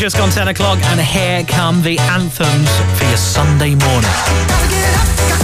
just gone 10 o'clock, and here come the anthems for your Sunday morning.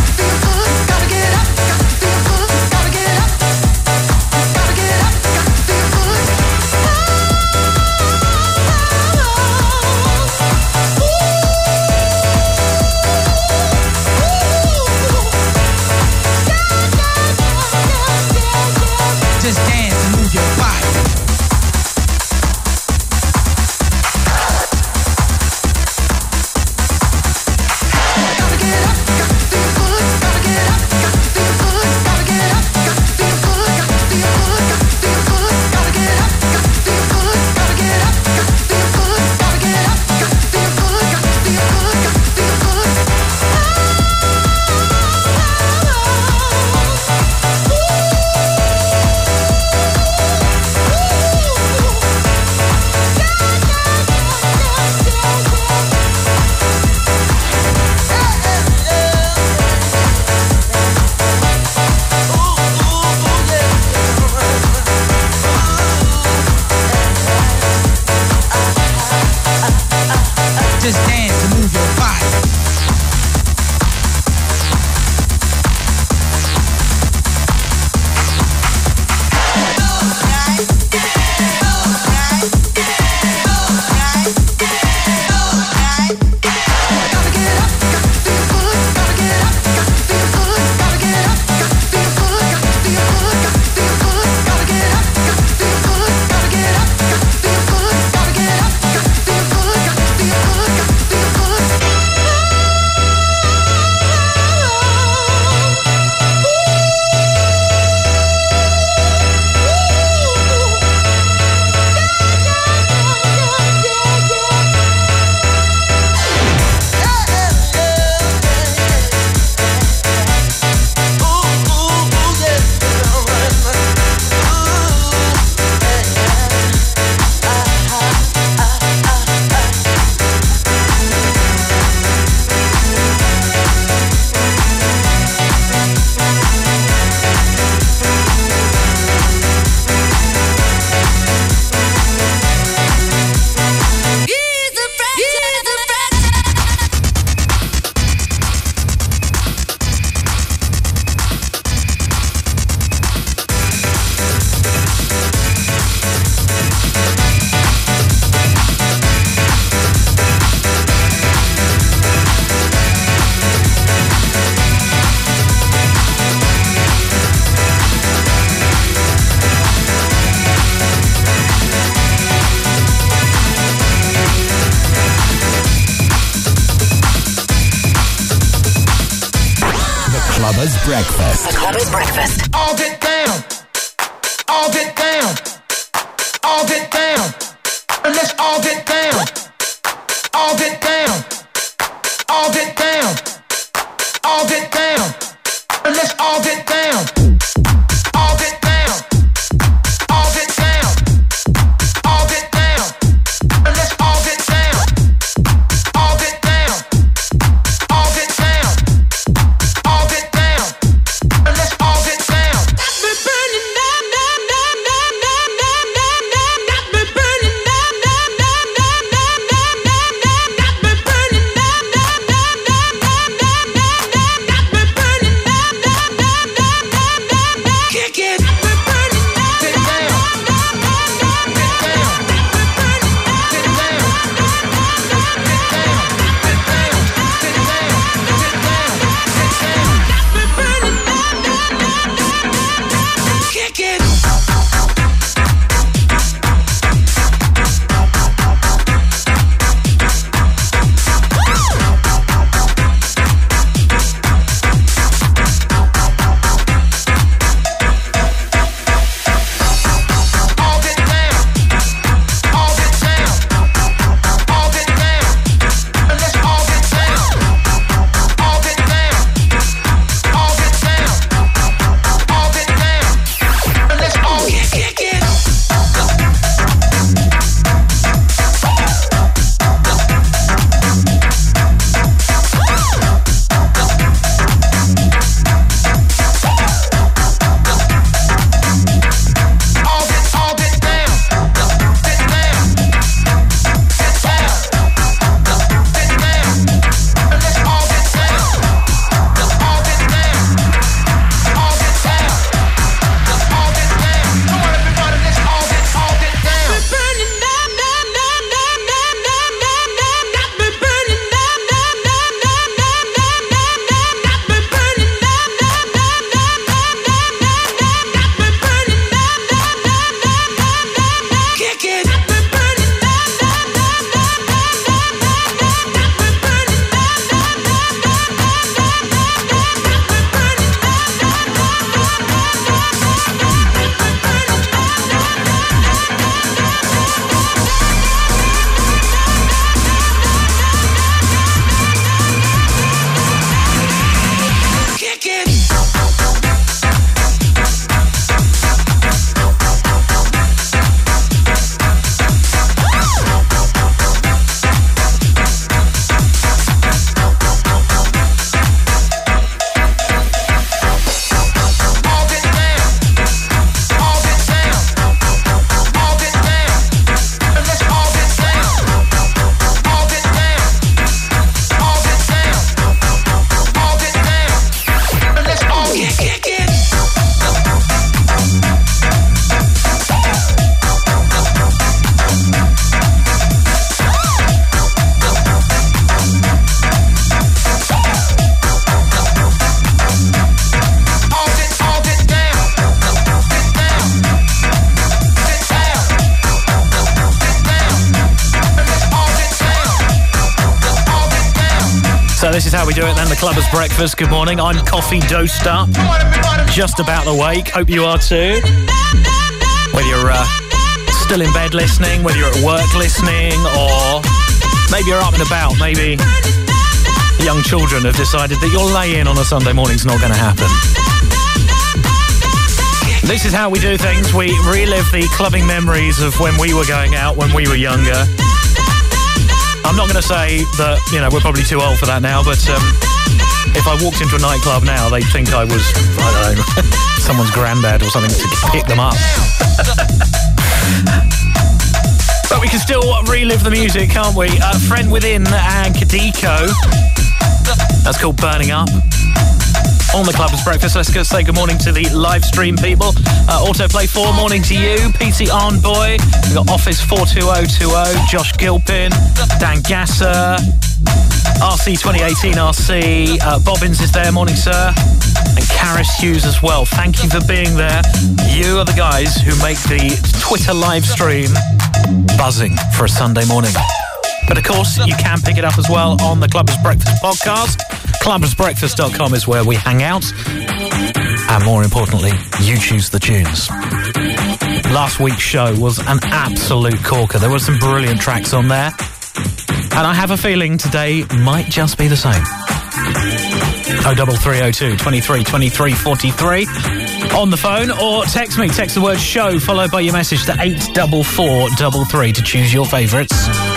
Then. The Clubbers Breakfast. Good morning. I'm Coffee Up. Just about awake. Hope you are too. Whether you're uh, still in bed listening, whether you're at work listening, or maybe you're up and about, maybe young children have decided that your lay in on a Sunday morning's not going to happen. This is how we do things. We relive the clubbing memories of when we were going out when we were younger. I'm not going to say that, you know, we're probably too old for that now, but um, if I walked into a nightclub now, they'd think I was, I don't know, someone's granddad or something to pick them up. but we can still relive the music, can't we? Uh, Friend Within and Kadiko. That's called Burning Up on the Clubbers Breakfast. Let's go say good morning to the live stream people. Uh, Autoplay 4, morning to you. PC On Boy. We've got Office 42020, Josh Gilpin, Dan Gasser, RC 2018 RC. Uh, Bobbins is there, morning, sir. And Karis Hughes as well. Thank you for being there. You are the guys who make the Twitter live stream buzzing for a Sunday morning. But of course, you can pick it up as well on the Clubbers Breakfast podcast. Clubbersbreakfast.com is where we hang out. And more importantly, you choose the tunes. Last week's show was an absolute corker. There were some brilliant tracks on there. And I have a feeling today might just be the same. 03302 23 23 43 on the phone or text me. Text the word show followed by your message to 84433 to choose your favourites.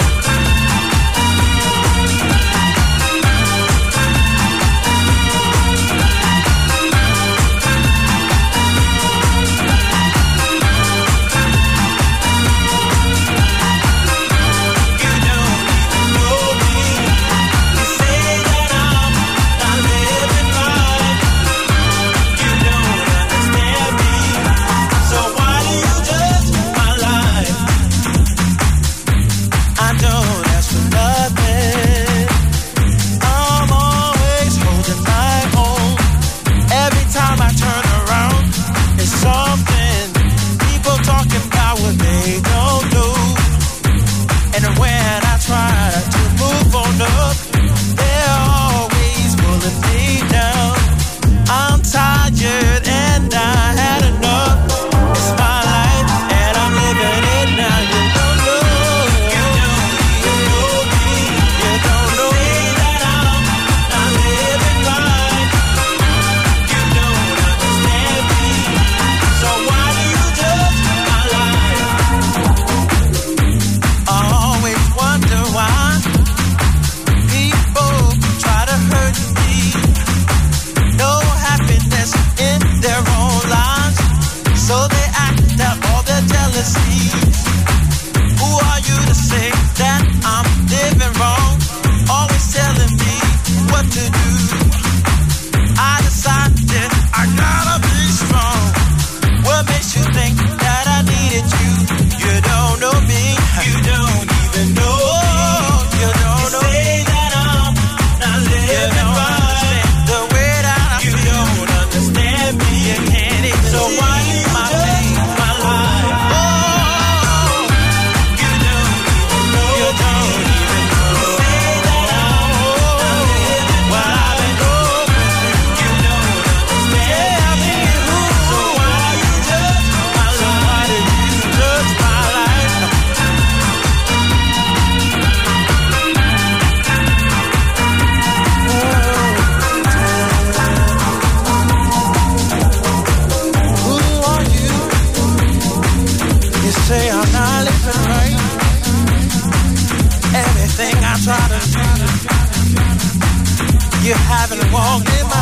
you haven't walked in my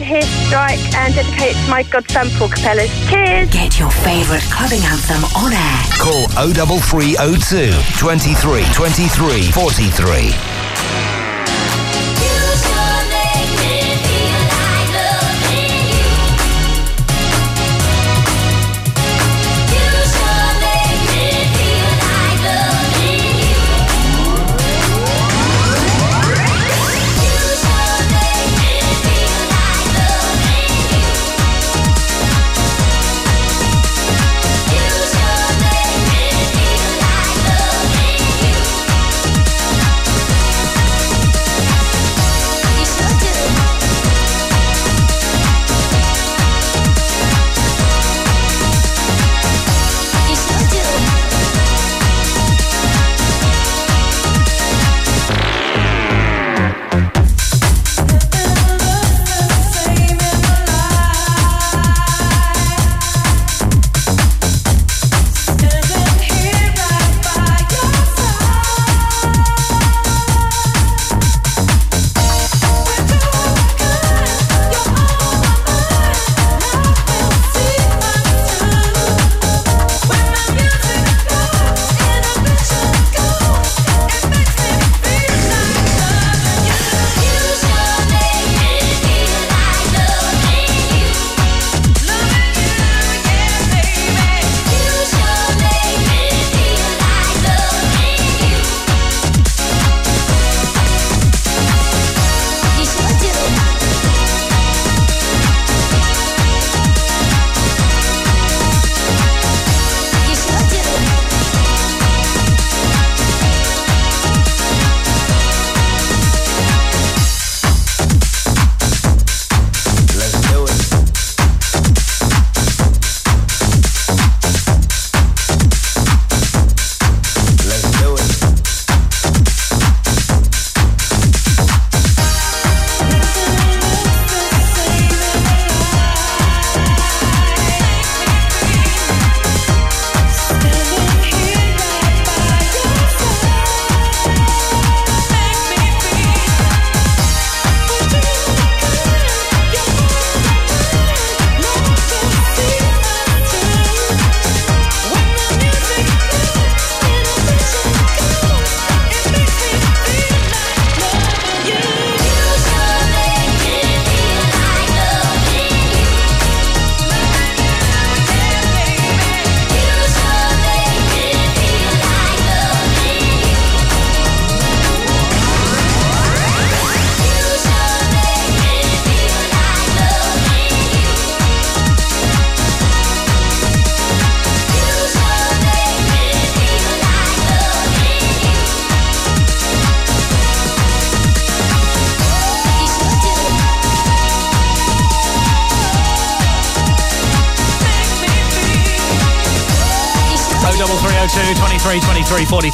to hear Strike and dedicate it to my godson, Paul Capellas. Cheers. Get your favourite clubbing anthem on air. Call 03302 23 23 43.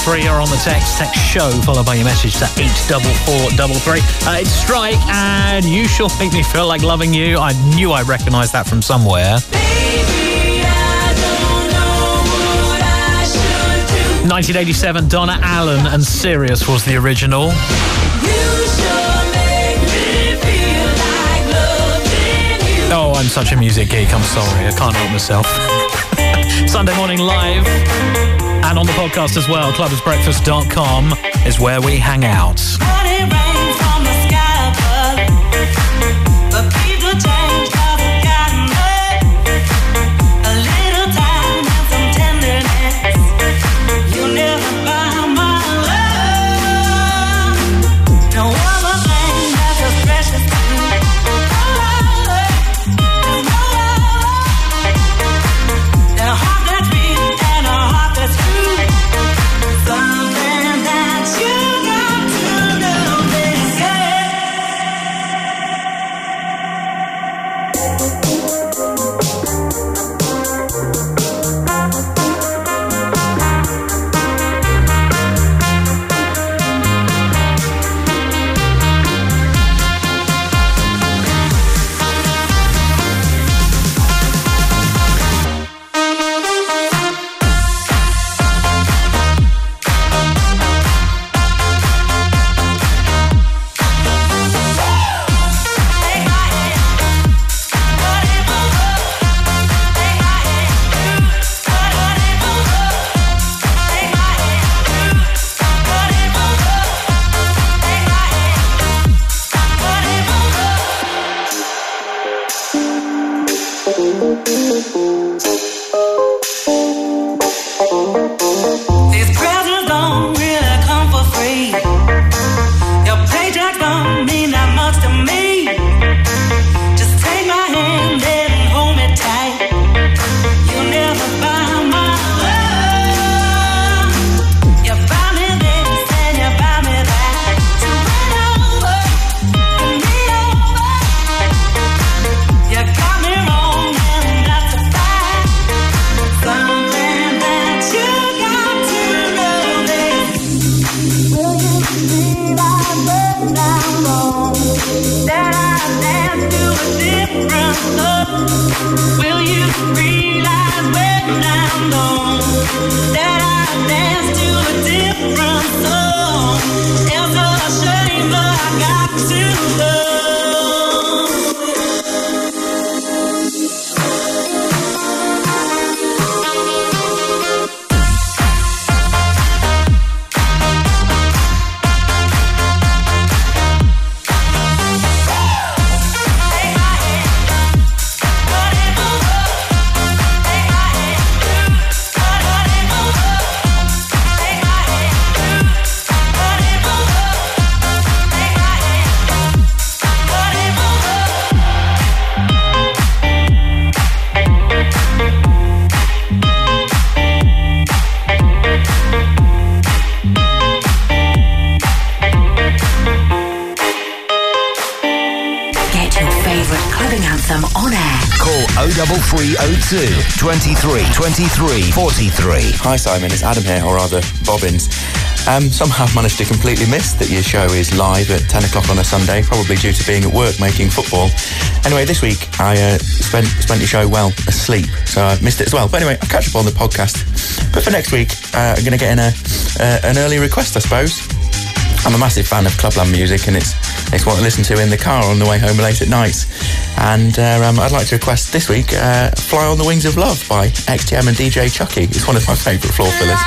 Three are on the text. Text show followed by your message to 84433. Uh, it's Strike and You Sure Make Me Feel Like Loving You. I knew I recognised that from somewhere. 1987, Donna Allen and Serious was the original. Oh, I'm such a music geek. I'm sorry. I can't help myself. Sunday morning live and on the podcast as well. Clubbersbreakfast.com is where we hang out. 23 23 43. Hi Simon, it's Adam here, or rather Bobbins. Um, somehow I've managed to completely miss that your show is live at 10 o'clock on a Sunday, probably due to being at work making football. Anyway, this week I uh, spent spent your show well asleep, so I missed it as well. But anyway, I'll catch up on the podcast. But for next week, uh, I'm going to get in a uh, an early request, I suppose. I'm a massive fan of clubland music, and it's it's what I listen to in the car on the way home late at night. And uh, um, I'd like to request this week uh, Fly on the Wings of Love by XTM and DJ Chucky. It's one of my favourite floor fillers.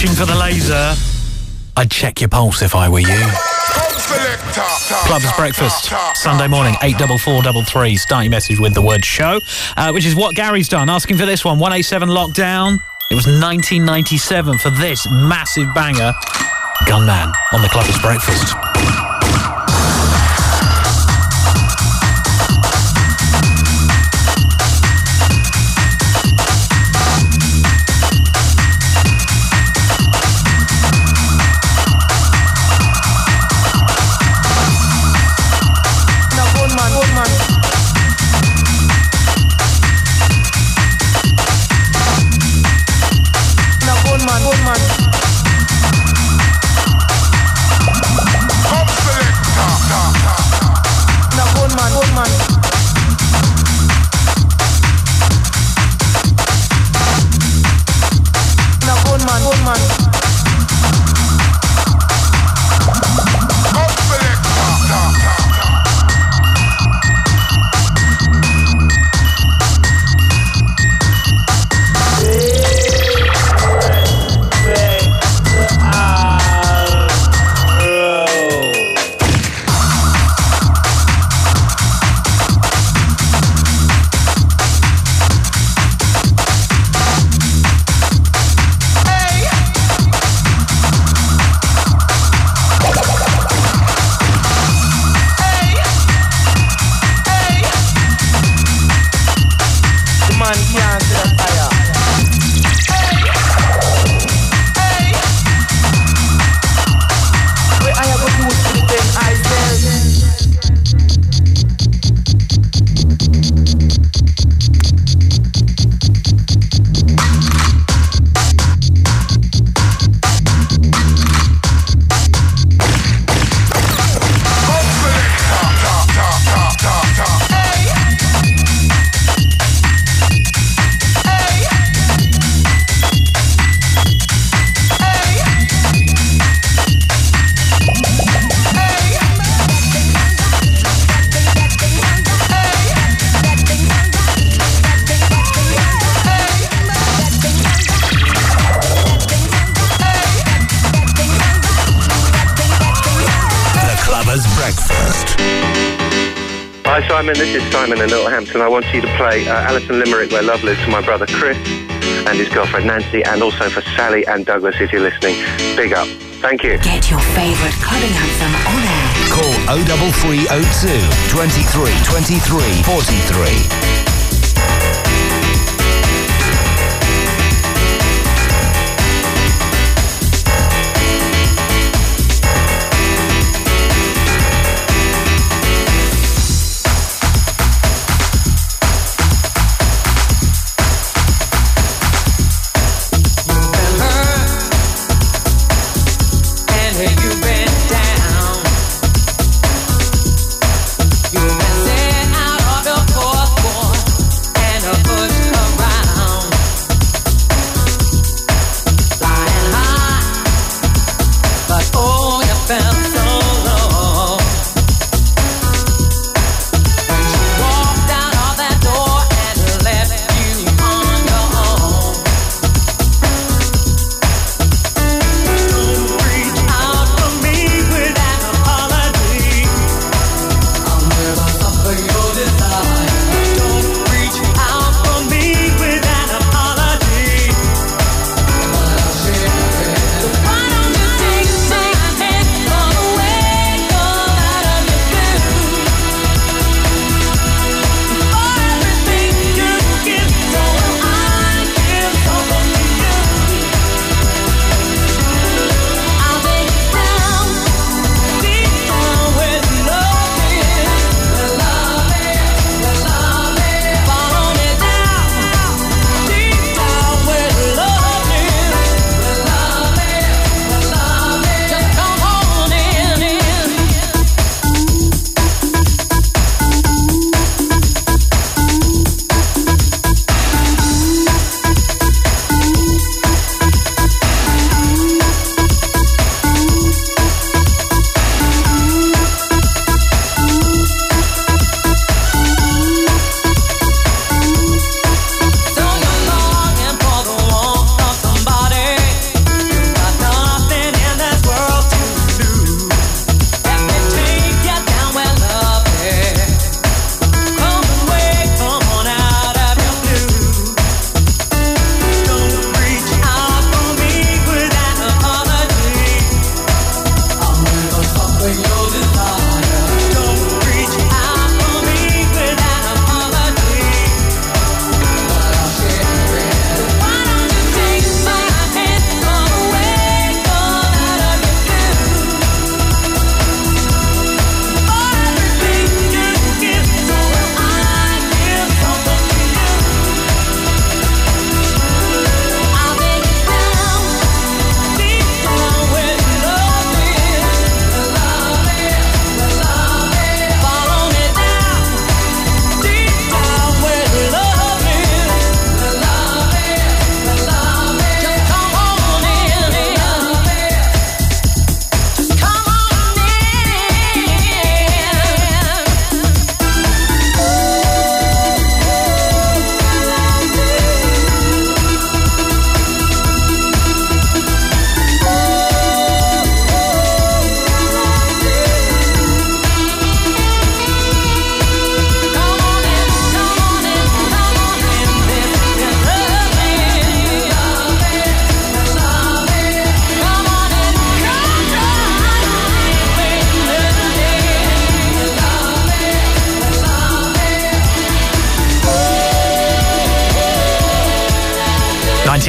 Reaching for the laser. I'd check your pulse if I were you. Club's breakfast, Sunday morning, 84433. Start your message with the word show, uh, which is what Gary's done. Asking for this one 187 lockdown. It was 1997 for this massive banger. Gunman on the Club's breakfast. Simon in Littlehampton. I want you to play uh, Alison Limerick, Where Love Lives, for my brother Chris and his girlfriend Nancy, and also for Sally and Douglas if you're listening. Big up. Thank you. Get your favourite clubbing anthem on air. Call 03302 23 23 43.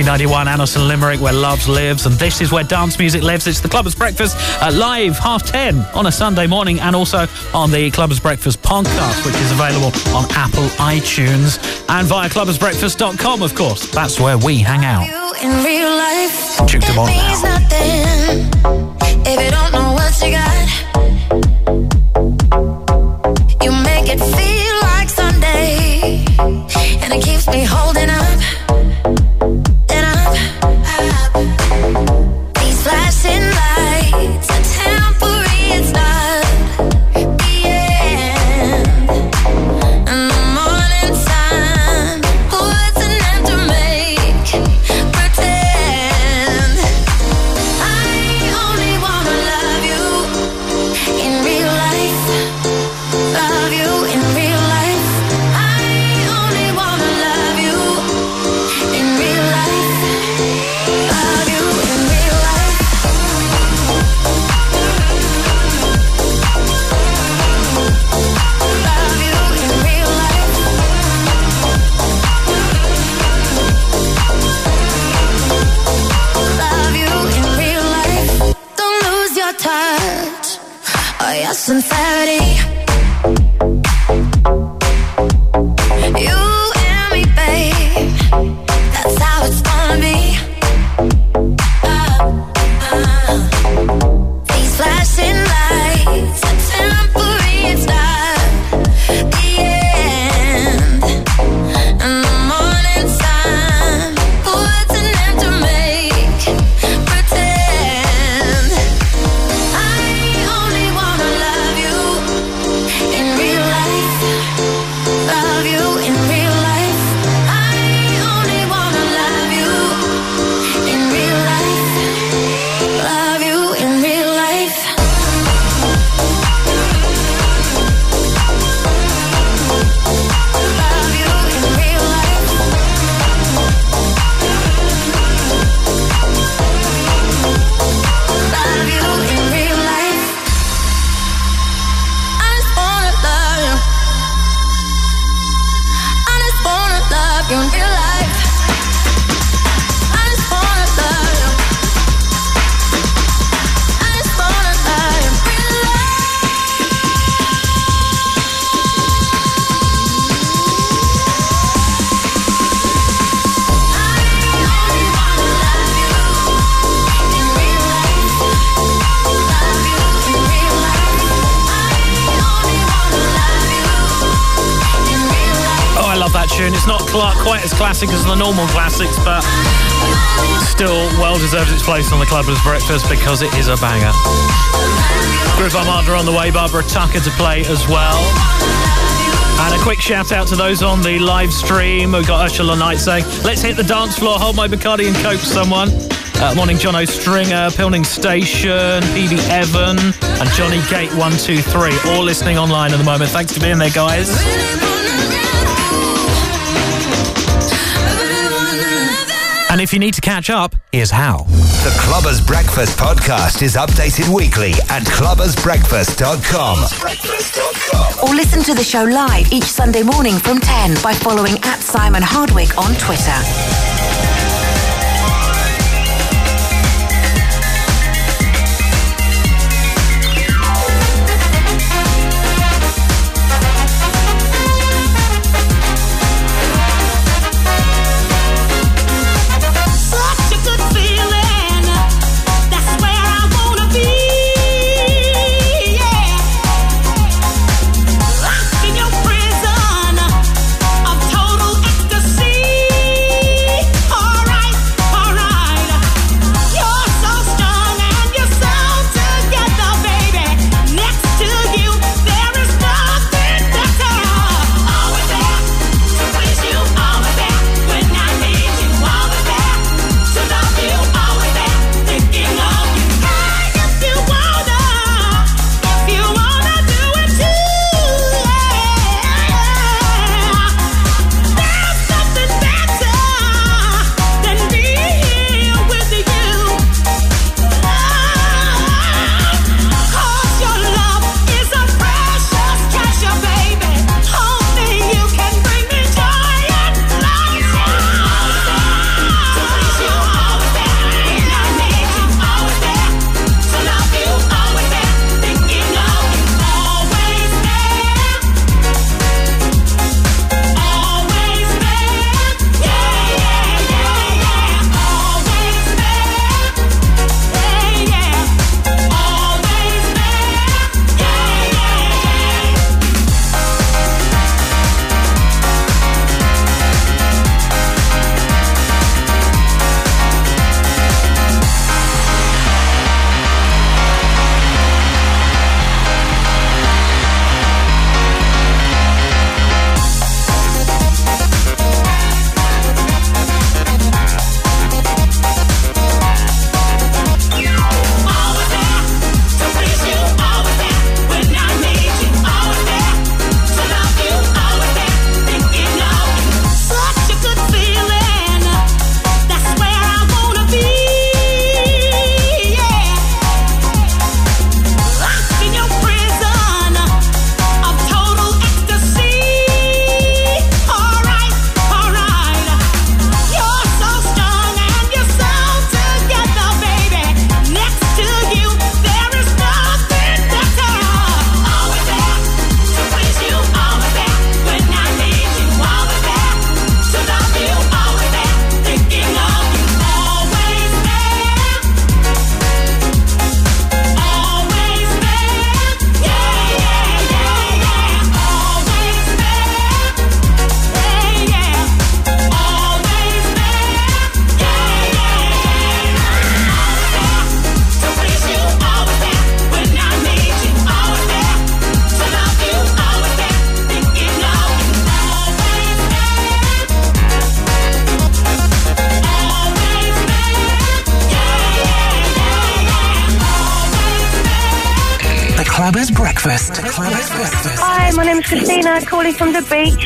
1991, Alison Limerick, where love lives, and this is where dance music lives. It's the Clubbers Breakfast uh, live half ten on a Sunday morning, and also on the Clubbers Breakfast podcast, which is available on Apple iTunes and via clubbersbreakfast.com. Of course, that's where we hang out. In real life, Juke them on now. Classic as the normal classics, but still well deserves its place on the Clubbers Breakfast because it is a banger. Groove Armada on the way, Barbara Tucker to play as well. And a quick shout out to those on the live stream. We've got Ursula Knight saying, let's hit the dance floor, hold my Bacardi and Coke, someone. Uh, morning, John O'Stringer, Pilning Station, PB Evan, and Johnny Gate 123, all listening online at the moment. Thanks for being there, guys. And if you need to catch up, here's how. The Clubbers Breakfast podcast is updated weekly at clubbersbreakfast.com. Or listen to the show live each Sunday morning from 10 by following at Simon Hardwick on Twitter.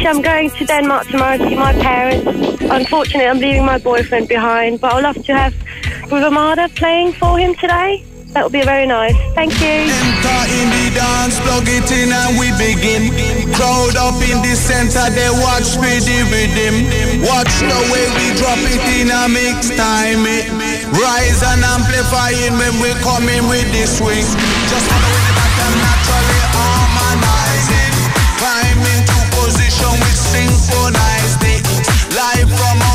Beach. I'm going to Denmark tomorrow to see my parents. Unfortunately, I'm leaving my boyfriend behind, but I'd love to have Groove playing for him today. That would be very nice. Thank you. Enter in the dance, plug it in and we begin. Crowd up in the center, they watch me. Watch the way we drop it in a mix time. It rise and amplifying when we come in with the swing. Just from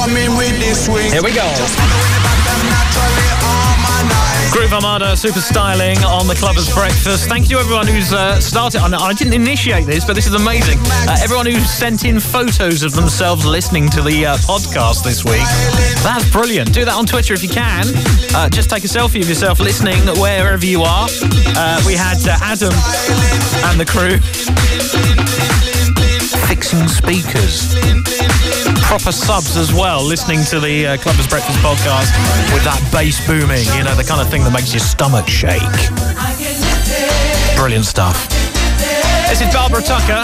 when we come in with the swing. Here we go. Just follow the back and naturally harmonize. Groove Armada, super styling on the Clubbers Breakfast. Thank you everyone who's uh, started. I, I didn't initiate this, but this is amazing. Uh, everyone who's sent in photos of themselves listening to the uh, podcast this week. That's brilliant. Do that on Twitter if you can. Uh, just take a selfie of yourself listening wherever you are. Uh, we had uh, Adam and the crew fixing speakers. Proper subs as well, listening to the uh, Clubbers Breakfast podcast with that bass booming, you know, the kind of thing that makes your stomach shake. Brilliant stuff. This is Barbara Tucker.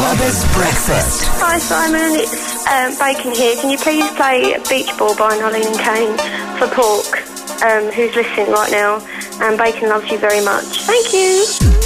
Breakfast. Hi Simon, it's um, Bacon here. Can you please play Beach Ball by Nalin Kane for Pork, um, who's listening right now? And Bacon loves you very much. Thank you.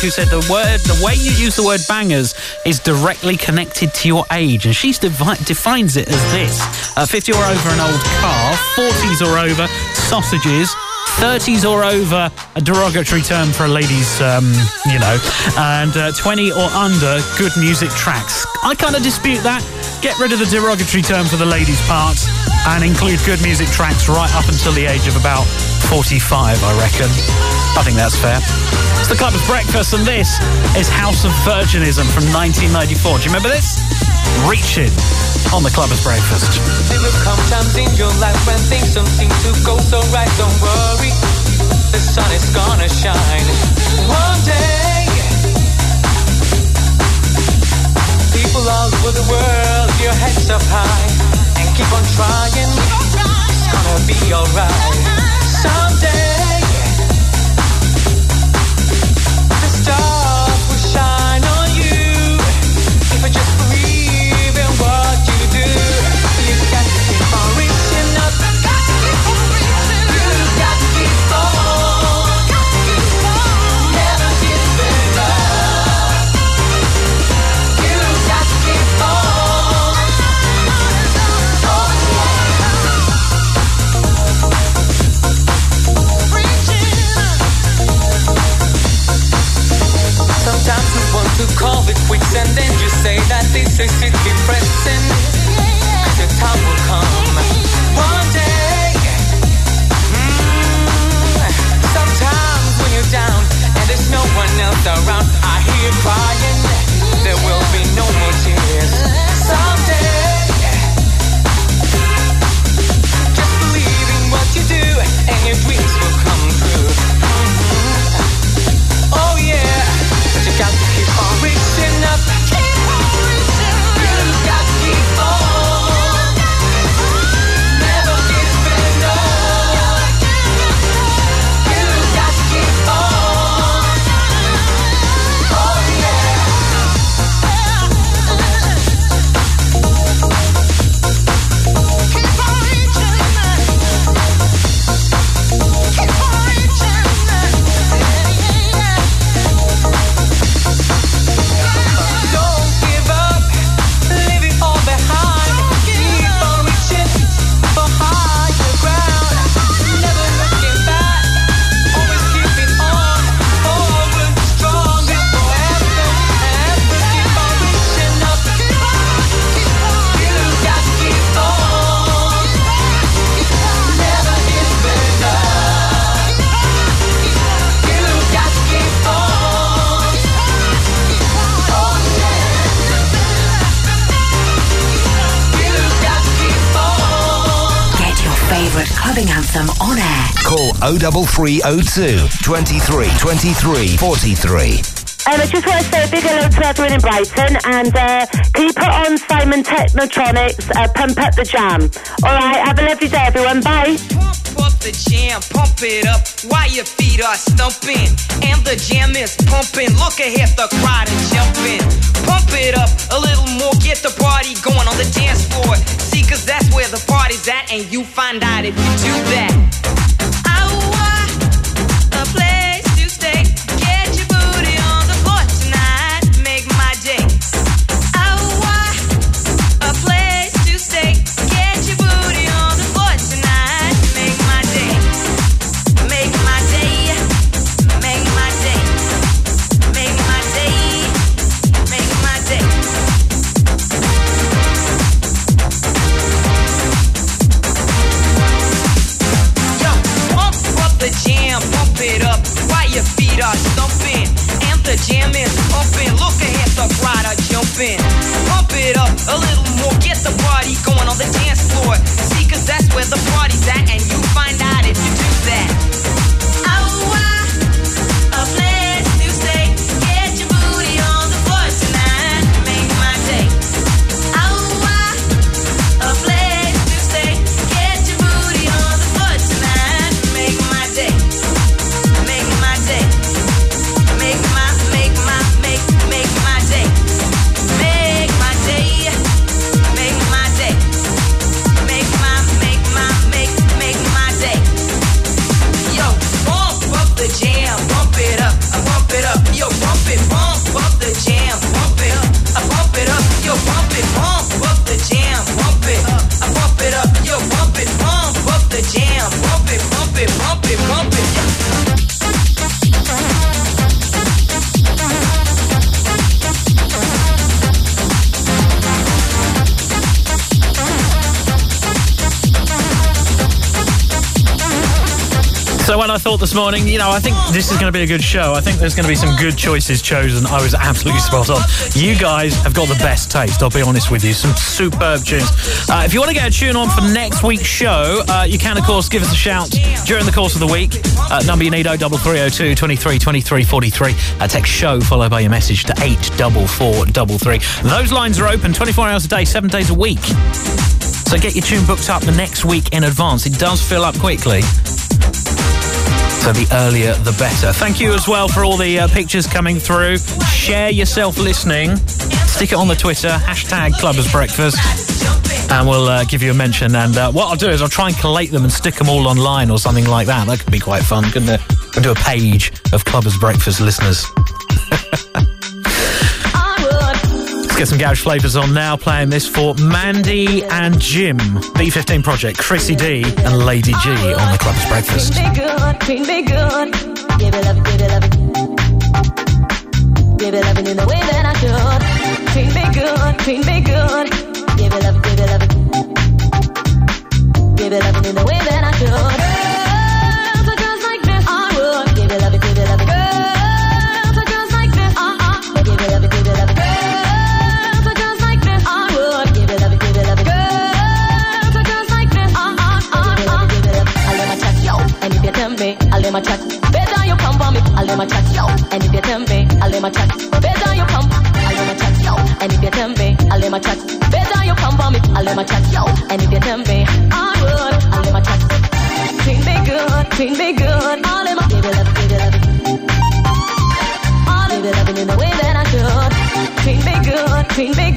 Who said the word, the way you use the word bangers is directly connected to your age. And she devi- defines it as this uh, 50 or over an old car, 40s or over sausages. 30s or over, a derogatory term for a lady's, um, you know, and uh, 20 or under, good music tracks. I kind of dispute that. Get rid of the derogatory term for the ladies' part and include good music tracks right up until the age of about 45, I reckon. I think that's fair. It's the Clubbers Breakfast, and this is House of Virginism from 1994. Do you remember this? Reaching on the Clubbers Breakfast. There will come times in your life when things don't seem to go so right. Don't worry, the sun is gonna shine one day. People all over the world, your heads up high and keep on trying. It's gonna be alright call it quits and then you say that this is it depressing. your time will come one day. Mm, sometimes when you're down and there's no one else around, I hear crying. There will be no more tears. 03302 23 23 43. Um, I just want to say a big hello to everyone in Brighton and uh, can you put on Simon Technotronics, uh, Pump Up the Jam? Alright, have a lovely day everyone, bye. Pump up the jam, pump it up while your feet are stumping. And the jam is pumping. Look ahead, the crowd is jumping. Pump it up a little more, get the party going on the dance floor. See, cause that's where the party's at, and you find out if you do that. This morning, you know, I think this is going to be a good show. I think there's going to be some good choices chosen. I was absolutely spot on. You guys have got the best taste, I'll be honest with you. Some superb tunes. Uh, if you want to get a tune on for next week's show, uh, you can, of course, give us a shout during the course of the week. Uh, number you need 03302 23 23 43. Uh, text show followed by your message to 84433. Those lines are open 24 hours a day, seven days a week. So get your tune booked up the next week in advance. It does fill up quickly. So the earlier, the better. Thank you as well for all the uh, pictures coming through. Share yourself listening. Stick it on the Twitter, hashtag Clubbers Breakfast. And we'll uh, give you a mention. And uh, what I'll do is I'll try and collate them and stick them all online or something like that. That could be quite fun, couldn't it? We'll do a page of Clubbers Breakfast listeners. Get some garage flavours on now. Playing this for Mandy and Jim, B15 Project, Crissy D, and Lady G on the Clubbers Breakfast. Good, good. Give it love, give it. Give it in the way that I should. Good, good. Give it give it. Give it in the way that I should. Let my chat, yo. And if you tell me, I'll let my chat. Better you come, I'll let my chat, yo. And if you tell me, I'll let my chat. Better you come for me, I'll let my chat, yo. And if you tell me, I would, I'll let my chat. Treat me good, treat me good. I let my it love, it love. I give it loving in the way that I should. Treat me good, treat me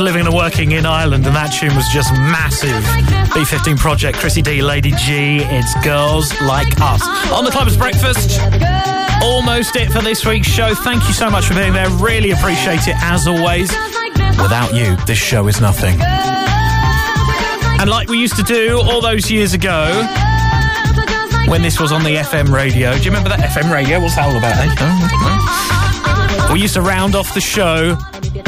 living and working in Ireland, and that tune was just massive. B15 Project, Crissy D, Lady G, it's Girls Like Us. On the Clubbers Breakfast, almost it for this week's show. Thank you so much for being there. Really appreciate it, as always. Without you, this show is nothing. And like we used to do all those years ago, when this was on the FM radio. Do you remember that FM radio? What's that all about, eh? We used to round off the show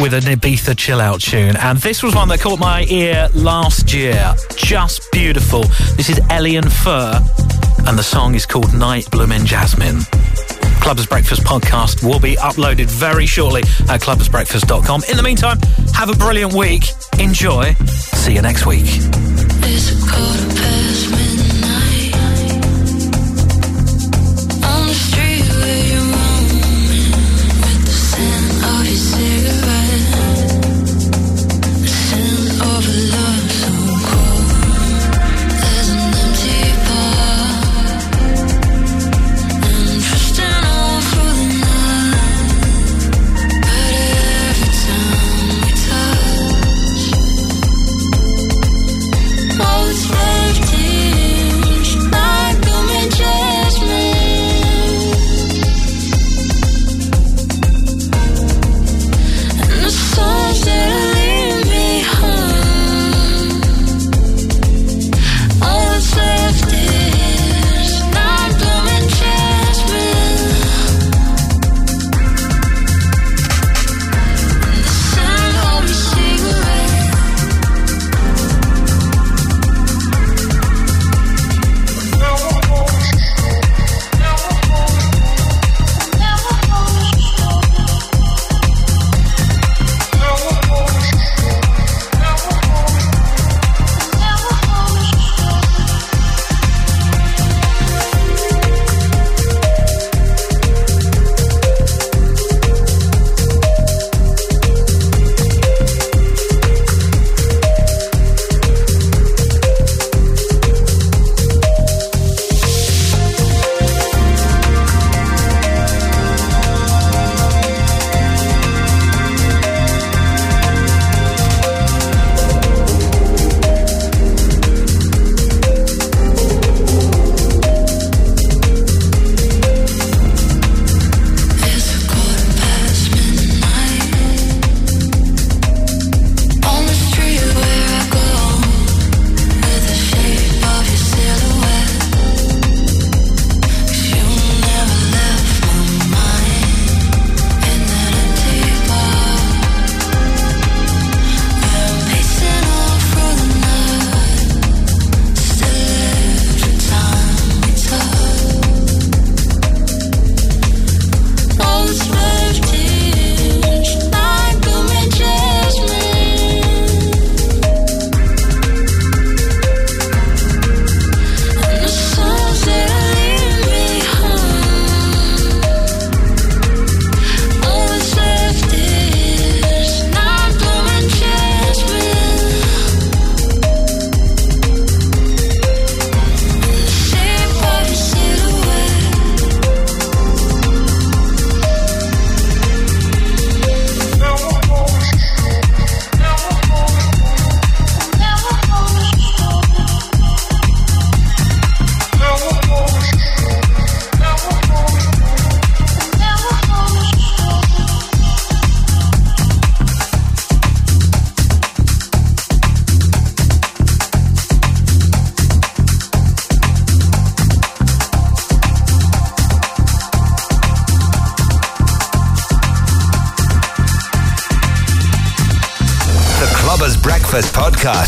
with an Ibiza chill out tune, and this was one that caught my ear last year. Just beautiful. This is Elian Fur, and the song is called Night Bloomin' Jasmine. Clubbers Breakfast podcast will be uploaded very shortly at clubbersbreakfast.com. In the meantime, have a brilliant week. Enjoy. See you next week.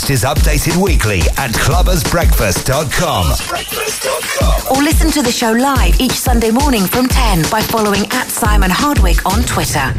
Podcast is updated weekly at clubbersbreakfast.com. Or listen to the show live each Sunday morning from 10 by following at Simon Hardwick on Twitter.